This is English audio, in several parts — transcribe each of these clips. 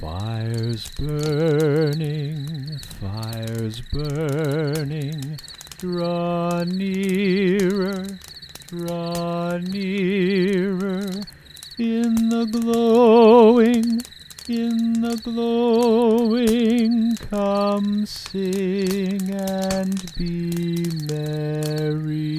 Fires burning, fires burning, draw nearer, draw nearer, in the glowing, in the glowing, come sing and be merry.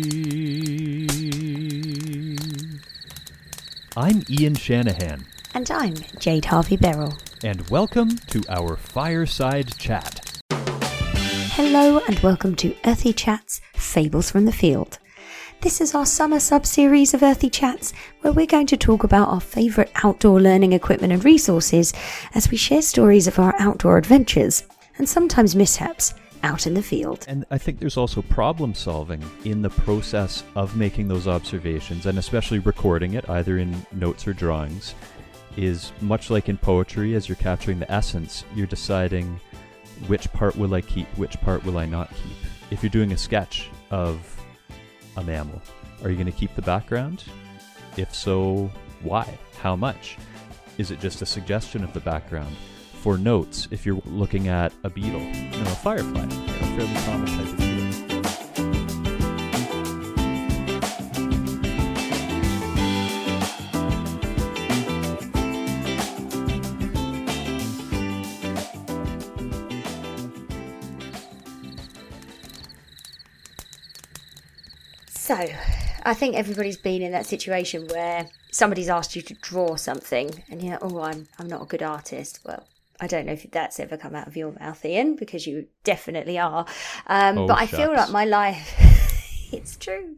I'm Ian Shanahan, And I'm Jade Harvey Beryl. and welcome to our fireside chat. Hello and welcome to Earthy Chats Fables from the Field. This is our summer sub series of Earthy Chats where we're going to talk about our favourite outdoor learning equipment and resources as we share stories of our outdoor adventures and sometimes mishaps out in the field. And I think there's also problem solving in the process of making those observations, and especially recording it, either in notes or drawings, is much like in poetry, as you're capturing the essence, you're deciding which part will I keep, which part will I not keep. If you're doing a sketch of a mammal, are you going to keep the background? If so, why? How much? Is it just a suggestion of the background? For notes, if you're looking at a beetle, you know, a firefly, know, fairly common type of So, I think everybody's been in that situation where somebody's asked you to draw something and you're, like, oh, I'm, I'm not a good artist. Well, I don't know if that's ever come out of your mouth, Ian, because you definitely are. Um, Oh, but I feel like my life, it's true.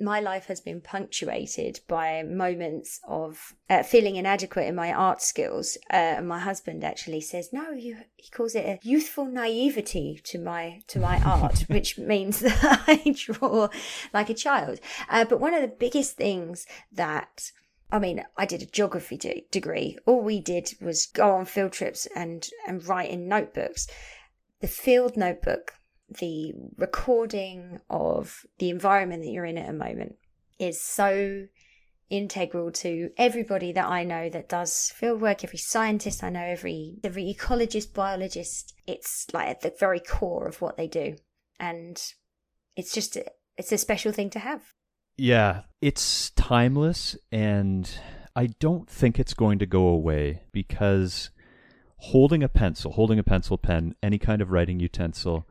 My life has been punctuated by moments of uh, feeling inadequate in my art skills. Uh, and my husband actually says, no, you, he calls it a youthful naivety to my, to my art, which means that I draw like a child. Uh, but one of the biggest things that I mean, I did a geography de- degree. All we did was go on field trips and and write in notebooks. The field notebook, the recording of the environment that you're in at a moment, is so integral to everybody that I know that does field work. Every scientist I know, every every ecologist, biologist. It's like at the very core of what they do, and it's just it's a special thing to have. Yeah, it's timeless, and I don't think it's going to go away because holding a pencil, holding a pencil pen, any kind of writing utensil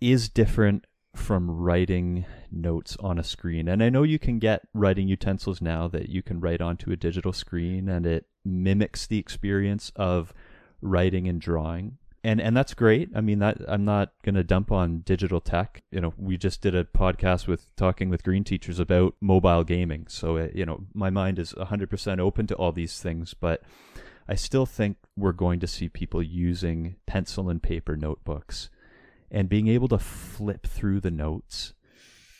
is different from writing notes on a screen. And I know you can get writing utensils now that you can write onto a digital screen and it mimics the experience of writing and drawing. And and that's great. I mean that I'm not going to dump on digital tech. You know, we just did a podcast with talking with green teachers about mobile gaming. So, uh, you know, my mind is 100% open to all these things, but I still think we're going to see people using pencil and paper notebooks and being able to flip through the notes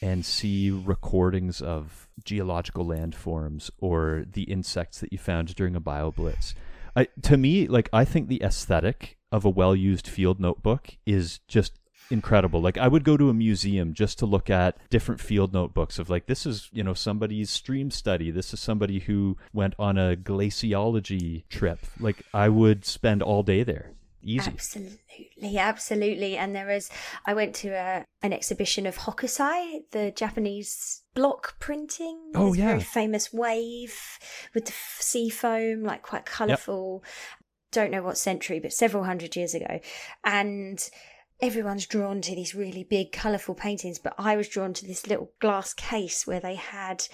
and see recordings of geological landforms or the insects that you found during a bioblitz. I, to me, like I think the aesthetic of a well-used field notebook is just incredible. Like I would go to a museum just to look at different field notebooks of like this is, you know, somebody's stream study. This is somebody who went on a glaciology trip. Like I would spend all day there. Easy. Absolutely, absolutely. And there was, I went to a, an exhibition of Hokusai, the Japanese block printing. Oh, a Very yeah. famous wave with the sea foam, like quite colourful. Don't know what century, but several hundred years ago. And everyone's drawn to these really big, colourful paintings. But I was drawn to this little glass case where they had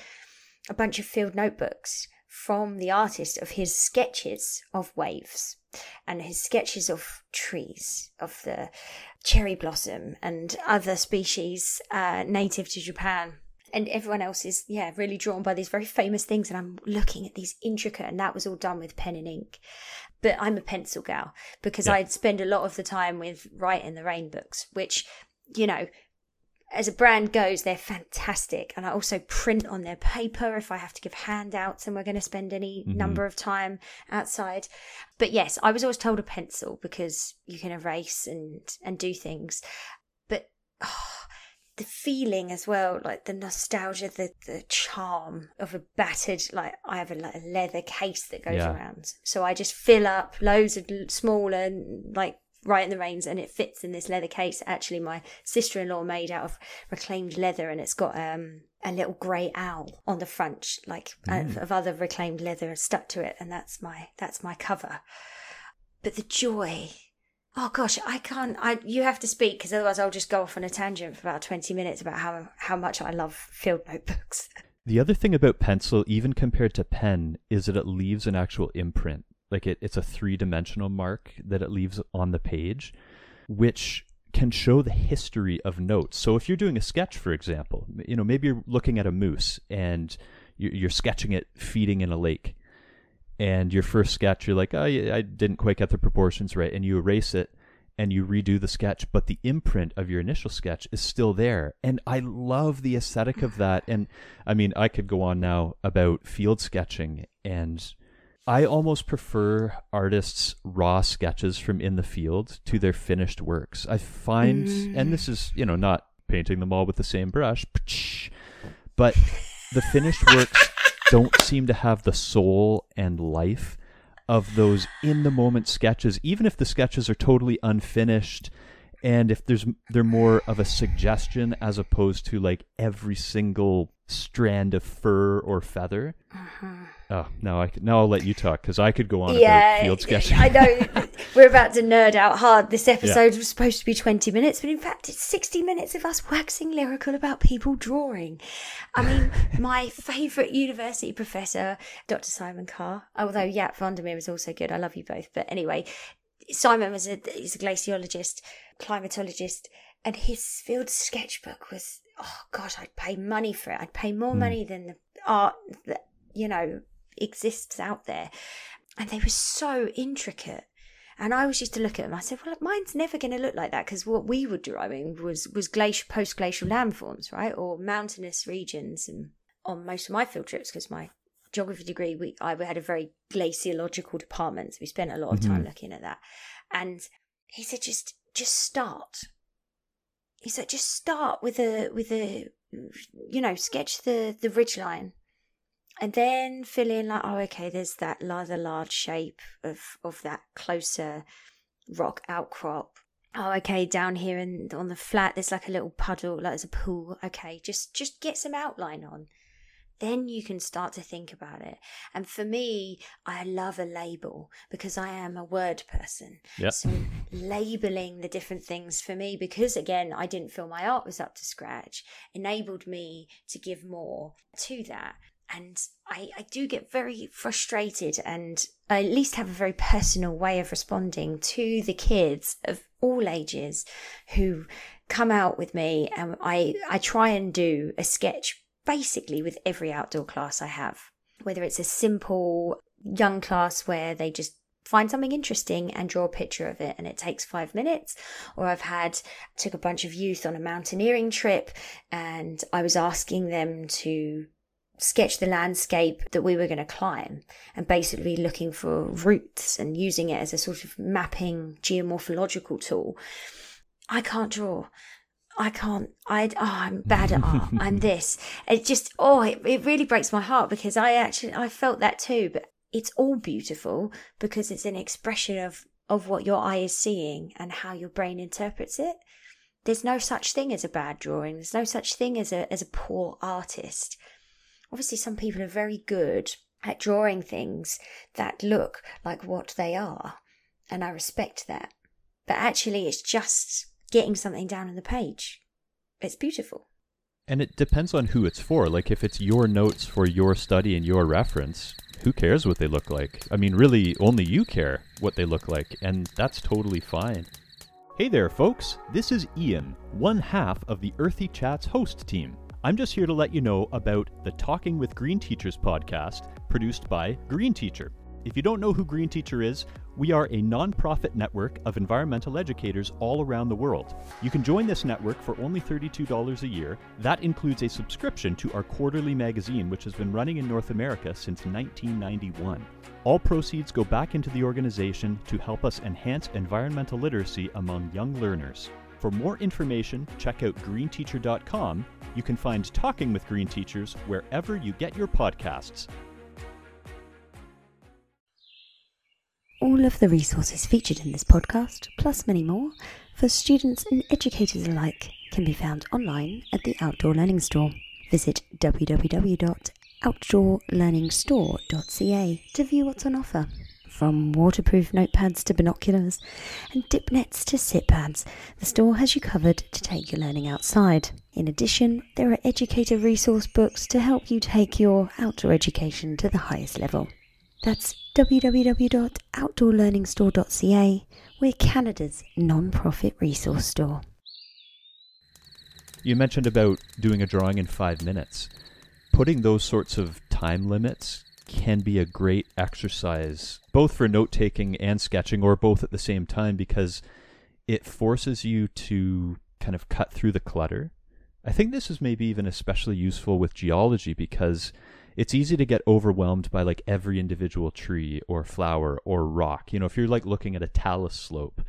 a bunch of field notebooks from the artist of his sketches of waves and his sketches of trees, of the cherry blossom and other species uh, native to Japan. And everyone else is, yeah, really drawn by these very famous things. And I'm looking at these intricate, and that was all done with pen and ink. But I'm a pencil gal because Yeah. I'd spend a lot of the time with Rite in the Rain books, which, you know, as a brand goes, they're fantastic. And I also print on their paper if I have to give handouts and we're going to spend any Mhm. number of time outside. But yes, I was always told a pencil because you can erase and, and do things. But oh, the the feeling as well, like the nostalgia, the, the charm of a battered, like I have a, like a leather case that goes Yeah. around. So I just fill up loads of smaller, like Rite in the Rains, and it fits in this leather case. Actually, my sister in law made out of reclaimed leather, and it's got um a little grey owl on the front, like of, of other reclaimed leather stuck to it, and that's my that's my cover. But the joy. Oh gosh, I can't. I you have to speak because otherwise I'll just go off on a tangent for about twenty minutes about how how much I love field notebooks. The other thing about pencil, even compared to pen, is that it leaves an actual imprint. Like it, it's a three dimensional mark that it leaves on the page, which can show the history of notes. So if you're doing a sketch, for example, you know, maybe you're looking at a moose and you- you're sketching it feeding in a lake. And your first sketch, you're like, oh, I didn't quite get the proportions right. And you erase it and you redo the sketch, but the imprint of your initial sketch is still there. And I love the aesthetic of that. And I mean, I could go on now about field sketching, and I almost prefer artists' raw sketches from in the field to their finished works. I find, and this is, you know, not painting them all with the same brush, but the finished works don't seem to have the soul and life of those in the moment sketches even if the sketches are totally unfinished and if there's they're more of a suggestion as opposed to like every single strand of fur or feather uh-huh. oh now i could- now i'll let you talk because i could go on about field sketching I know we're about to nerd out hard. This episode was supposed to be 20 minutes, but in fact, it's 60 minutes of us waxing lyrical about people drawing. I mean, my favourite university professor, Dr. Simon Carr, although Jaap van der Meer is also good. I love you both. But anyway, Simon was a, he's a glaciologist, climatologist, and his field sketchbook was, oh gosh, I'd pay money for it. I'd pay more hmm. money than the art that, you know, exists out there. And they were so intricate. And I always used to look at them. I said, "Well, mine's never going to look like that because what we were drawing was was glacial, post glacial landforms, right, or mountainous regions." And on most of my field trips, because my geography degree, we I had a very glaciological department, so we spent a lot of time mm-hmm. looking at that. And he said, "Just just start." He said, "Just start with a with a, you know, sketch the the ridge line." and then fill in like oh okay there's that rather large shape of of that closer rock outcrop oh okay down here and on the flat there's like a little puddle like there's a pool okay just just get some outline on then you can start to think about it. And for me i love a label because i am a word person. Yep. so labeling the different things for me because again i didn't feel my art was up to scratch enabled me to give more to that. And I, I do get very frustrated and I at least have a very personal way of responding to the kids of all ages who come out with me and I, I try and do a sketch basically with every outdoor class I have. Whether it's a simple young class where they just find something interesting and draw a picture of it and it takes five minutes or i've had took a bunch of youth on a mountaineering trip and i was asking them to sketch the landscape that we were going to climb and basically looking for routes and using it as a sort of mapping geomorphological tool. I can't draw. I can't. I oh, I'm bad at art. I'm this. It just oh, it, it really breaks my heart because I actually I felt that too. But it's all beautiful because it's an expression of of what your eye is seeing and how your brain interprets it. There's no such thing as a bad drawing. There's no such thing as a as a poor artist obviously some people are very good at drawing things that look like what they are and i respect that but actually it's just getting something down on the page it's beautiful And it depends on who it's for. Like if it's your notes for your study and your reference, who cares what they look like? I mean, really, only you care what they look like, and that's totally fine. Hey there, folks. This is Ian, one half of the Earthy Chats host team. I'm just here to let you know about the Talking with Green Teachers podcast produced by Green Teacher. If you don't know who Green Teacher is, we are a nonprofit network of environmental educators all around the world. You can join this network for only $32 a year. That includes a subscription to our quarterly magazine, which has been running in North America since 1991. All proceeds go back into the organization to help us enhance environmental literacy among young learners. For more information, check out greenteacher.com. You can find Talking with Green Teachers wherever you get your podcasts. All of the resources featured in this podcast, plus many more, for students and educators alike, can be found online at the Outdoor Learning Store. Visit www.outdoorlearningstore.ca to view what's on offer. From waterproof notepads to binoculars and dip nets to sit pads, the store has you covered to take your learning outside. In addition, there are educator resource books to help you take your outdoor education to the highest level. That's www.outdoorlearningstore.ca. We're Canada's non-profit resource store. You mentioned about doing a drawing in five minutes. Putting those sorts of time limits can be a great exercise, both for note taking and sketching, or both at the same time, because it forces you to kind of cut through the clutter. I think this is maybe even especially useful with geology because it's easy to get overwhelmed by like every individual tree or flower or rock. You know, if you're like looking at a talus slope,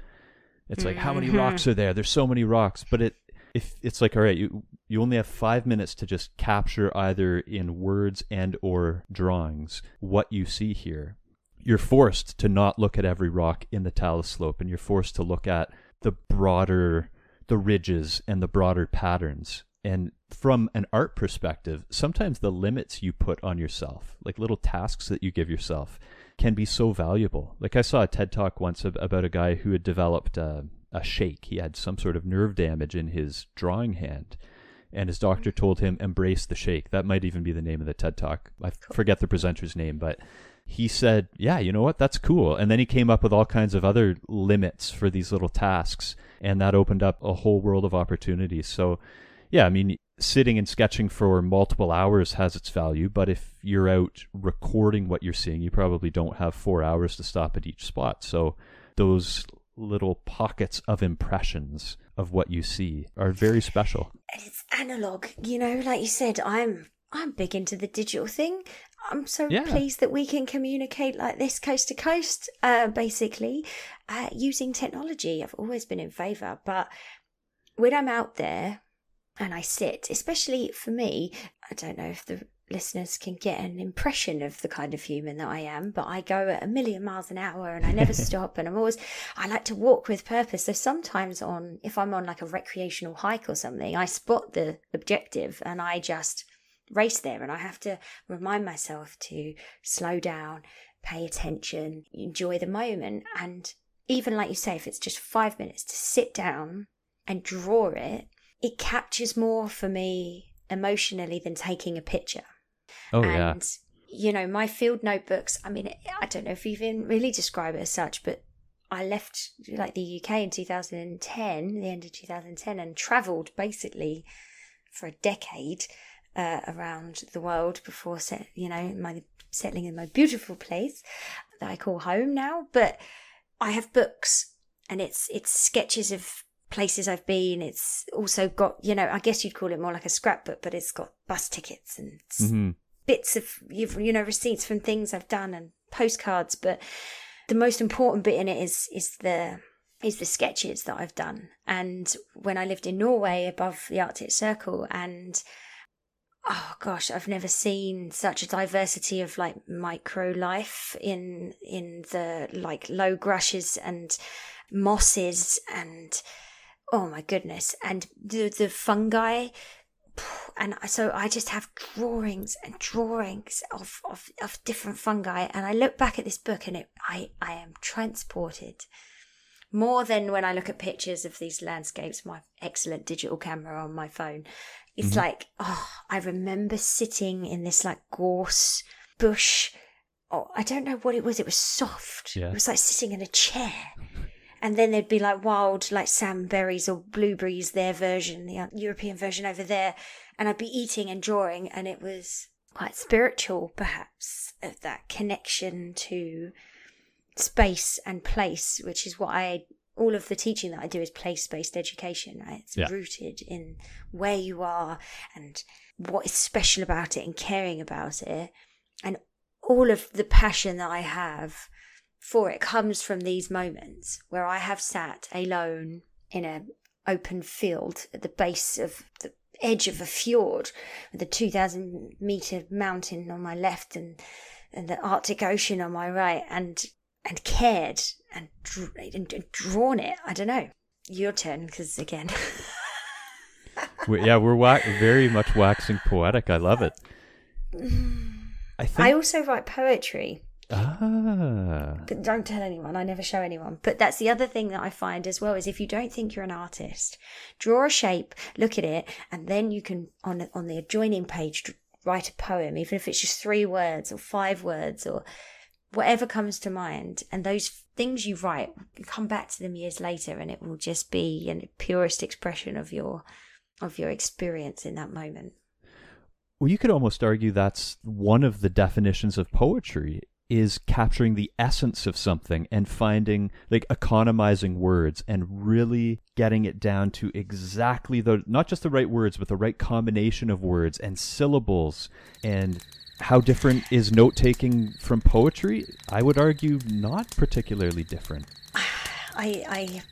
it's like how many Mm-hmm. rocks are there? There's so many rocks, but it if it's like all right, you you only have 5 minutes to just capture either in words and or drawings what you see here. You're forced to not look at every rock in the talus slope and you're forced to look at the broader the ridges and the broader patterns. And from an art perspective, sometimes the limits you put on yourself, like little tasks that you give yourself, can be so valuable. Like I saw a TED talk once about a guy who had developed a, a shake. He had some sort of nerve damage in his drawing hand. And his doctor mm. told him, embrace the shake. That might even be the name of the TED talk. I forget the presenter's name, but he said, Yeah, you know what? That's cool. And then he came up with all kinds of other limits for these little tasks. And that opened up a whole world of opportunities. So, yeah, I mean, sitting and sketching for multiple hours has its value. But if you're out recording what you're seeing, you probably don't have four hours to stop at each spot. So, those little pockets of impressions of what you see are very special. And it's analog, you know, like you said, I'm I'm big into the digital thing. I'm so Yeah. pleased that we can communicate like this coast to coast, uh, basically, uh, using technology. I've always been in favour, but when I'm out there and I sit, especially for me, I don't know if the listeners can get an impression of the kind of human that I am, but I go at a million miles an hour and I never stop and I'm always I like to walk with purpose. So sometimes on if I'm on like a recreational hike or something, I spot the objective and I just race there and I have to remind myself to slow down, pay attention, enjoy the moment and even like you say if it's just 5 minutes to sit down and draw it, it captures more for me emotionally than taking a picture. Oh, yeah. and you know my field notebooks i mean i don't know if you even really describe it as such but i left like the uk in 2010 the end of 2010 and traveled basically for a decade uh, around the world before set, you know my settling in my beautiful place that i call home now but i have books and it's it's sketches of places I've been. It's also got, you know, I guess you'd call it more like a scrapbook, but it's got bus tickets and s- hmm bits of you've you know receipts from things I've done and postcards. But the most important bit in it is is the is the sketches that I've done. And when I lived in Norway above the Arctic Circle and oh gosh i've never seen such a diversity of like micro life in in the like low grushes and mosses and oh my goodness and the the fungi and so I just have drawings and drawings of, of, of different fungi and I look back at this book and it I, I am transported more than when I look at pictures of these landscapes, my excellent digital camera on my phone. It's mm-hmm. like, oh, I remember sitting in this like gorse bush. Oh, I don't know what it was. It was soft. Yeah. It was like sitting in a chair. And then there'd be like wild, like samberries or blueberries, their version, the uh, European version over there. And I'd be eating and drawing, and it was quite spiritual, perhaps, of that connection to space and place, which is what I all of the teaching that I do is place based education. Right? It's Yeah. rooted in where you are and what is special about it and caring about it. And all of the passion that I have for it comes from these moments where I have sat alone in an open field at the base of the edge of a fjord with a 2,000 meter mountain on my left and, and the Arctic Ocean on my right and and cared and, and, drawn it. I don't know. Your turn, because again. we, yeah, we're wa- very much waxing poetic. I love it. I think I also write poetry. Ah. Don't tell anyone. I never show anyone. But that's the other thing that I find as well is if you don't think you're an artist, draw a shape, look at it, and then you can on on the adjoining page write a poem, even if it's just three words or five words or whatever comes to mind. And those things you write, you come back to them years later, and it will just be a purest expression of your of your experience in that moment. Well, you could almost argue that's one of the definitions of poetry is capturing the essence of something and finding like economizing words and really getting it down to exactly the not just the right words but the right combination of words and syllables and how different is note taking from poetry? I would argue not particularly different. I i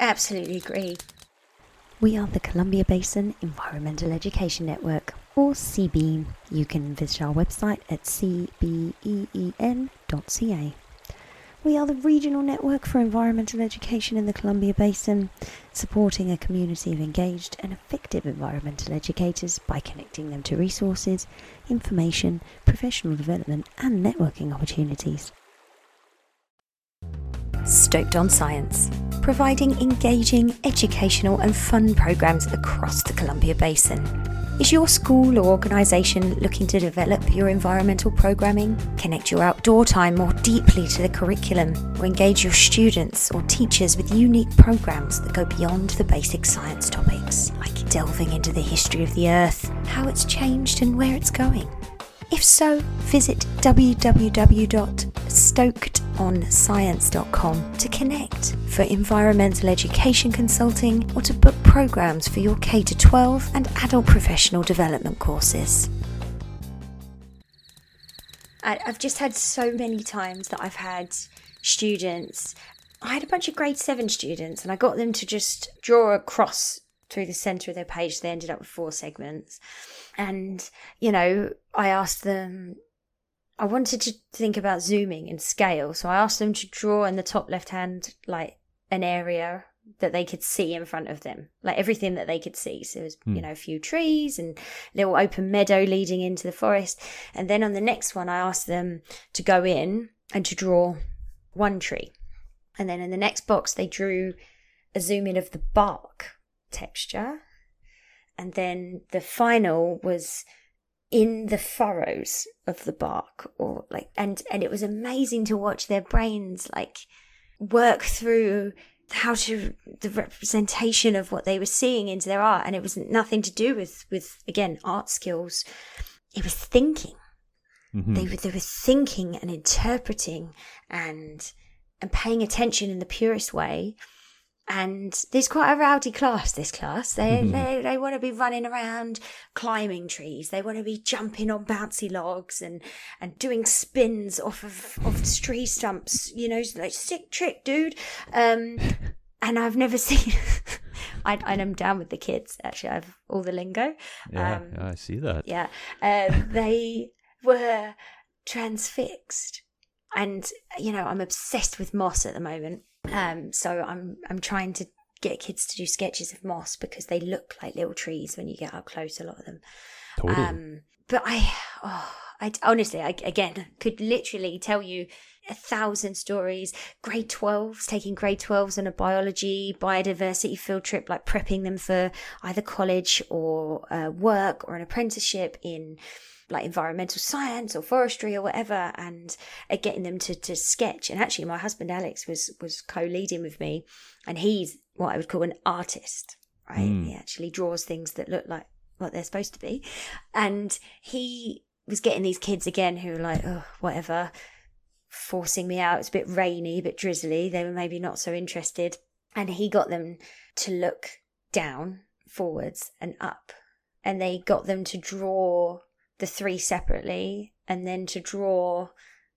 absolutely agree we are the columbia basin environmental education network or CBEEN. You can visit our website at cbeen.ca. We are the regional network for environmental education in the Columbia Basin, supporting a community of engaged and effective environmental educators by connecting them to resources, information, professional development, and networking opportunities. Stoked on Science, providing engaging, educational, and fun programs across the Columbia Basin. Is your school or organisation looking to develop your environmental programming, connect your outdoor time more deeply to the curriculum, or engage your students or teachers with unique programs that go beyond the basic science topics, like delving into the history of the Earth, how it's changed, and where it's going? If so, visit www.stokedonscience.com to connect for environmental education consulting or to book programs for your K 12 and adult professional development courses. I've just had so many times that I've had students. I had a bunch of grade seven students, and I got them to just draw a cross through the center of their page. They ended up with four segments. And, you know, I asked them, I wanted to think about zooming and scale. So I asked them to draw in the top left hand, like an area that they could see in front of them, like everything that they could see. So it was, hmm. you know, a few trees and little open meadow leading into the forest. And then on the next one, I asked them to go in and to draw one tree. And then in the next box, they drew a zoom in of the bark texture. And then the final was in the furrows of the bark or like and and it was amazing to watch their brains like work through how to the representation of what they were seeing into their art. And it was nothing to do with with again art skills. It was thinking. Mm-hmm. they were they were thinking and interpreting and and paying attention in the purest way and there's quite a rowdy class this class. They mm-hmm. they, they want to be running around climbing trees. They want to be jumping on bouncy logs and and doing spins off of off tree stumps you know like sick trick dude. Um and i've never seen I, i'm down with the kids actually. I have all the lingo. Yeah, um, yeah i see that. yeah. Um, they were transfixed. And you know i'm obsessed with moss at the moment um, so I'm I'm trying to get kids to do sketches of moss because they look like little trees when you get up close. A lot of them. Totally. Um, but I, oh, I honestly, I again could literally tell you a thousand stories. Grade 12s, taking grade 12s on a biology, biodiversity field trip, like prepping them for either college or uh, work or an apprenticeship in like environmental science or forestry or whatever and uh, getting them to, to sketch. And actually my husband alex was was co-leading with me and he's what i would call an artist right? Mm. he actually draws things that look like what they're supposed to be. And he was getting these kids again who were like oh whatever forcing me out. It's a bit rainy a bit drizzly. They were maybe not so interested. And he got them to look down forwards and up. And they got them to draw the three separately and then to draw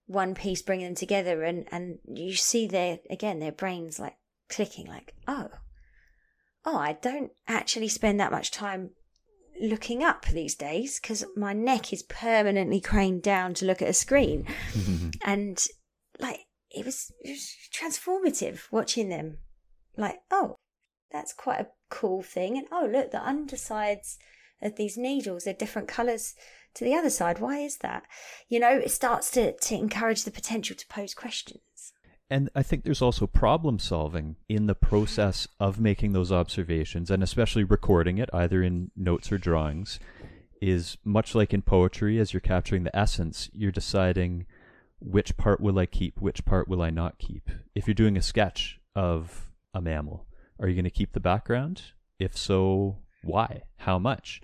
one piece, bring them together, and and you see their again their brains like clicking, like oh, oh, I don't actually spend that much time looking up these days because my neck is permanently craned down to look at a screen. and like, it was, it was transformative watching them. Like, oh, that's quite a cool thing. And oh, look, the undersides of these needles are different colours to the other side. Why is that? You know, it starts to, to encourage the potential to pose questions. And I think there's also problem solving in the process of making those observations and especially recording it either in notes or drawings is much like in poetry as you're capturing the essence, you're deciding which part will I keep, which part will I not keep. If you're doing a sketch of a mammal, are you going to keep the background? If so, why? How much?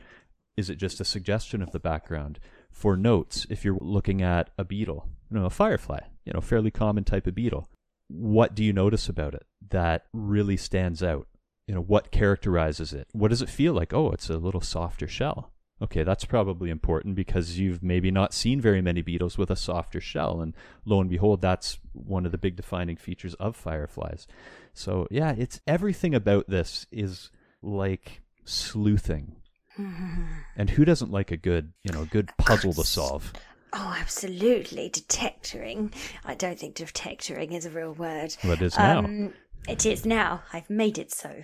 Is it just a suggestion of the background? For notes, if you're looking at a beetle, you know, a firefly, you know, fairly common type of beetle, what do you notice about it that really stands out? You know, what characterizes it? What does it feel like? Oh, it's a little softer shell. Okay, that's probably important because you've maybe not seen very many beetles with a softer shell. And lo and behold, that's one of the big defining features of fireflies. So, yeah, it's everything about this is like sleuthing. and who doesn't like a good, you know, a good puzzle to solve? Oh, absolutely. Detectoring. I don't think detectoring is a real word. Well, it is now. Um, it is now. I've made it so.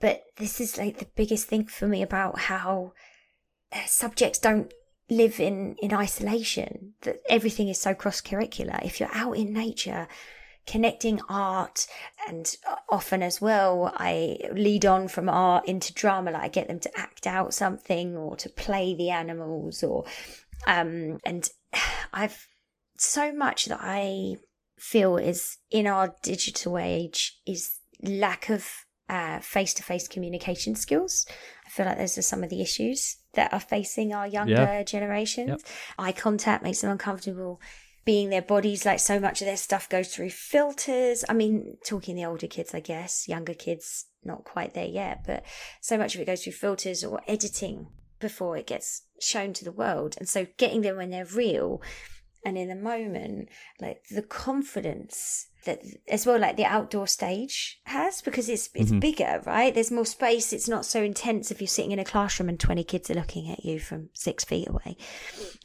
But this is like the biggest thing for me about how uh, subjects don't live in, in isolation, that everything is so cross curricular. If you're out in nature, connecting art and uh, often as well i lead on from art into drama like i get them to act out something or to play the animals or um, and I've so much that I feel is in our digital age is lack of face to face communication skills. I feel like those are some of the issues that are facing our younger yeah. generations. Yep. Eye contact makes them uncomfortable. Being their bodies, like so much of their stuff goes through filters. I mean, talking the older kids, I guess, younger kids, not quite there yet, but so much of it goes through filters or editing before it gets shown to the world. And so getting them when they're real and in the moment, like the confidence that as well like the outdoor stage has because it's it's mm-hmm. bigger, right? There's more space. It's not so intense if you're sitting in a classroom and twenty kids are looking at you from six feet away.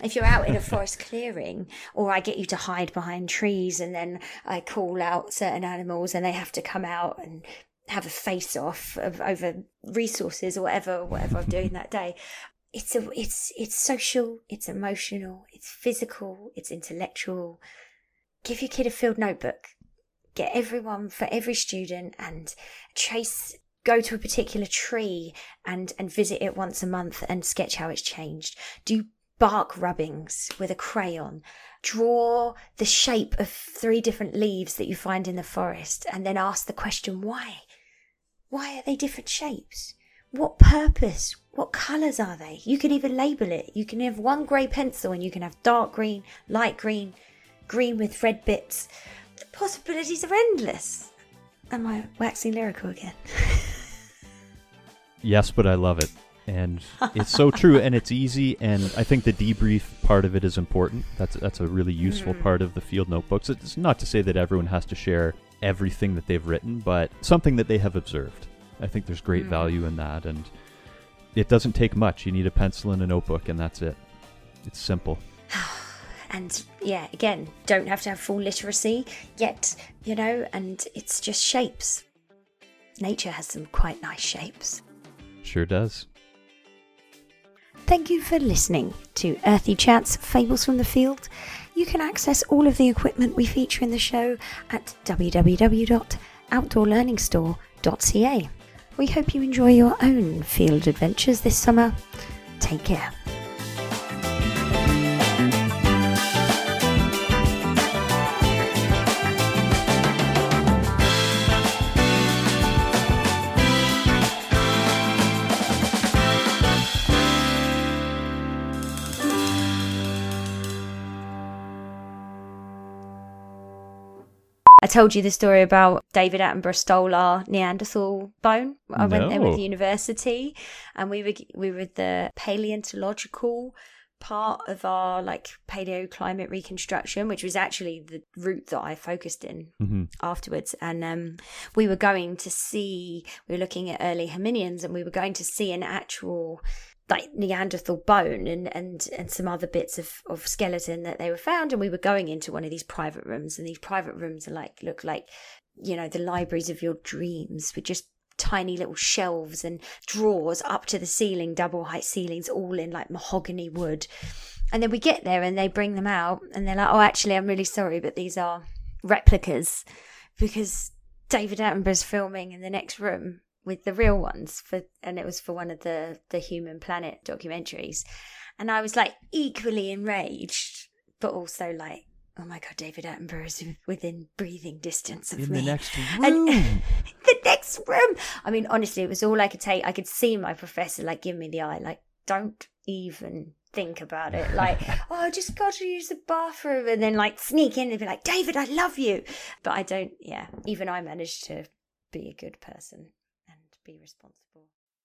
If you're out in a forest clearing, or I get you to hide behind trees and then I call out certain animals and they have to come out and have a face off of, over resources or whatever whatever I'm doing that day. It's a it's it's social, it's emotional, it's physical, it's intellectual. Give your kid a field notebook. Get everyone for every student and trace go to a particular tree and and visit it once a month and sketch how it's changed. Do bark rubbings with a crayon. Draw the shape of three different leaves that you find in the forest and then ask the question why? Why are they different shapes? What purpose? What colours are they? You can even label it. You can have one grey pencil and you can have dark green, light green, green with red bits. The possibilities are endless. Am I waxing lyrical again? yes, but I love it. And it's so true and it's easy and I think the debrief part of it is important. That's that's a really useful mm. part of the field notebooks. It's not to say that everyone has to share everything that they've written, but something that they have observed. I think there's great mm. value in that, and it doesn't take much. You need a pencil and a notebook, and that's it. It's simple. and yeah, again, don't have to have full literacy yet, you know, and it's just shapes. Nature has some quite nice shapes. Sure does. Thank you for listening to Earthy Chats Fables from the Field. You can access all of the equipment we feature in the show at www.outdoorlearningstore.ca. We hope you enjoy your own field adventures this summer. Take care. Told you the story about David Attenborough stole our Neanderthal bone. I no. went there with the university, and we were we were the paleontological part of our like paleoclimate reconstruction, which was actually the route that I focused in hmm afterwards. And um, we were going to see, we were looking at early hominians and we were going to see an actual like Neanderthal bone and, and, and some other bits of, of skeleton that they were found. And we were going into one of these private rooms and these private rooms are like, look like, you know, the libraries of your dreams with just tiny little shelves and drawers up to the ceiling, double height ceilings, all in like mahogany wood. And then we get there and they bring them out and they're like, oh, actually, I'm really sorry, but these are replicas because David Attenborough's filming in the next room with the real ones for and it was for one of the the human planet documentaries. And i was like equally enraged but also like oh my god david attenborough is within breathing distance of In me. the next And- room. the next room! I mean honestly it was all i could take. I could see my professor like give me the eye like don't even think about it. Like oh i just got to use the bathroom and then like sneak in and be like david i love you. But i don't yeah even i managed to be a good person. and be responsible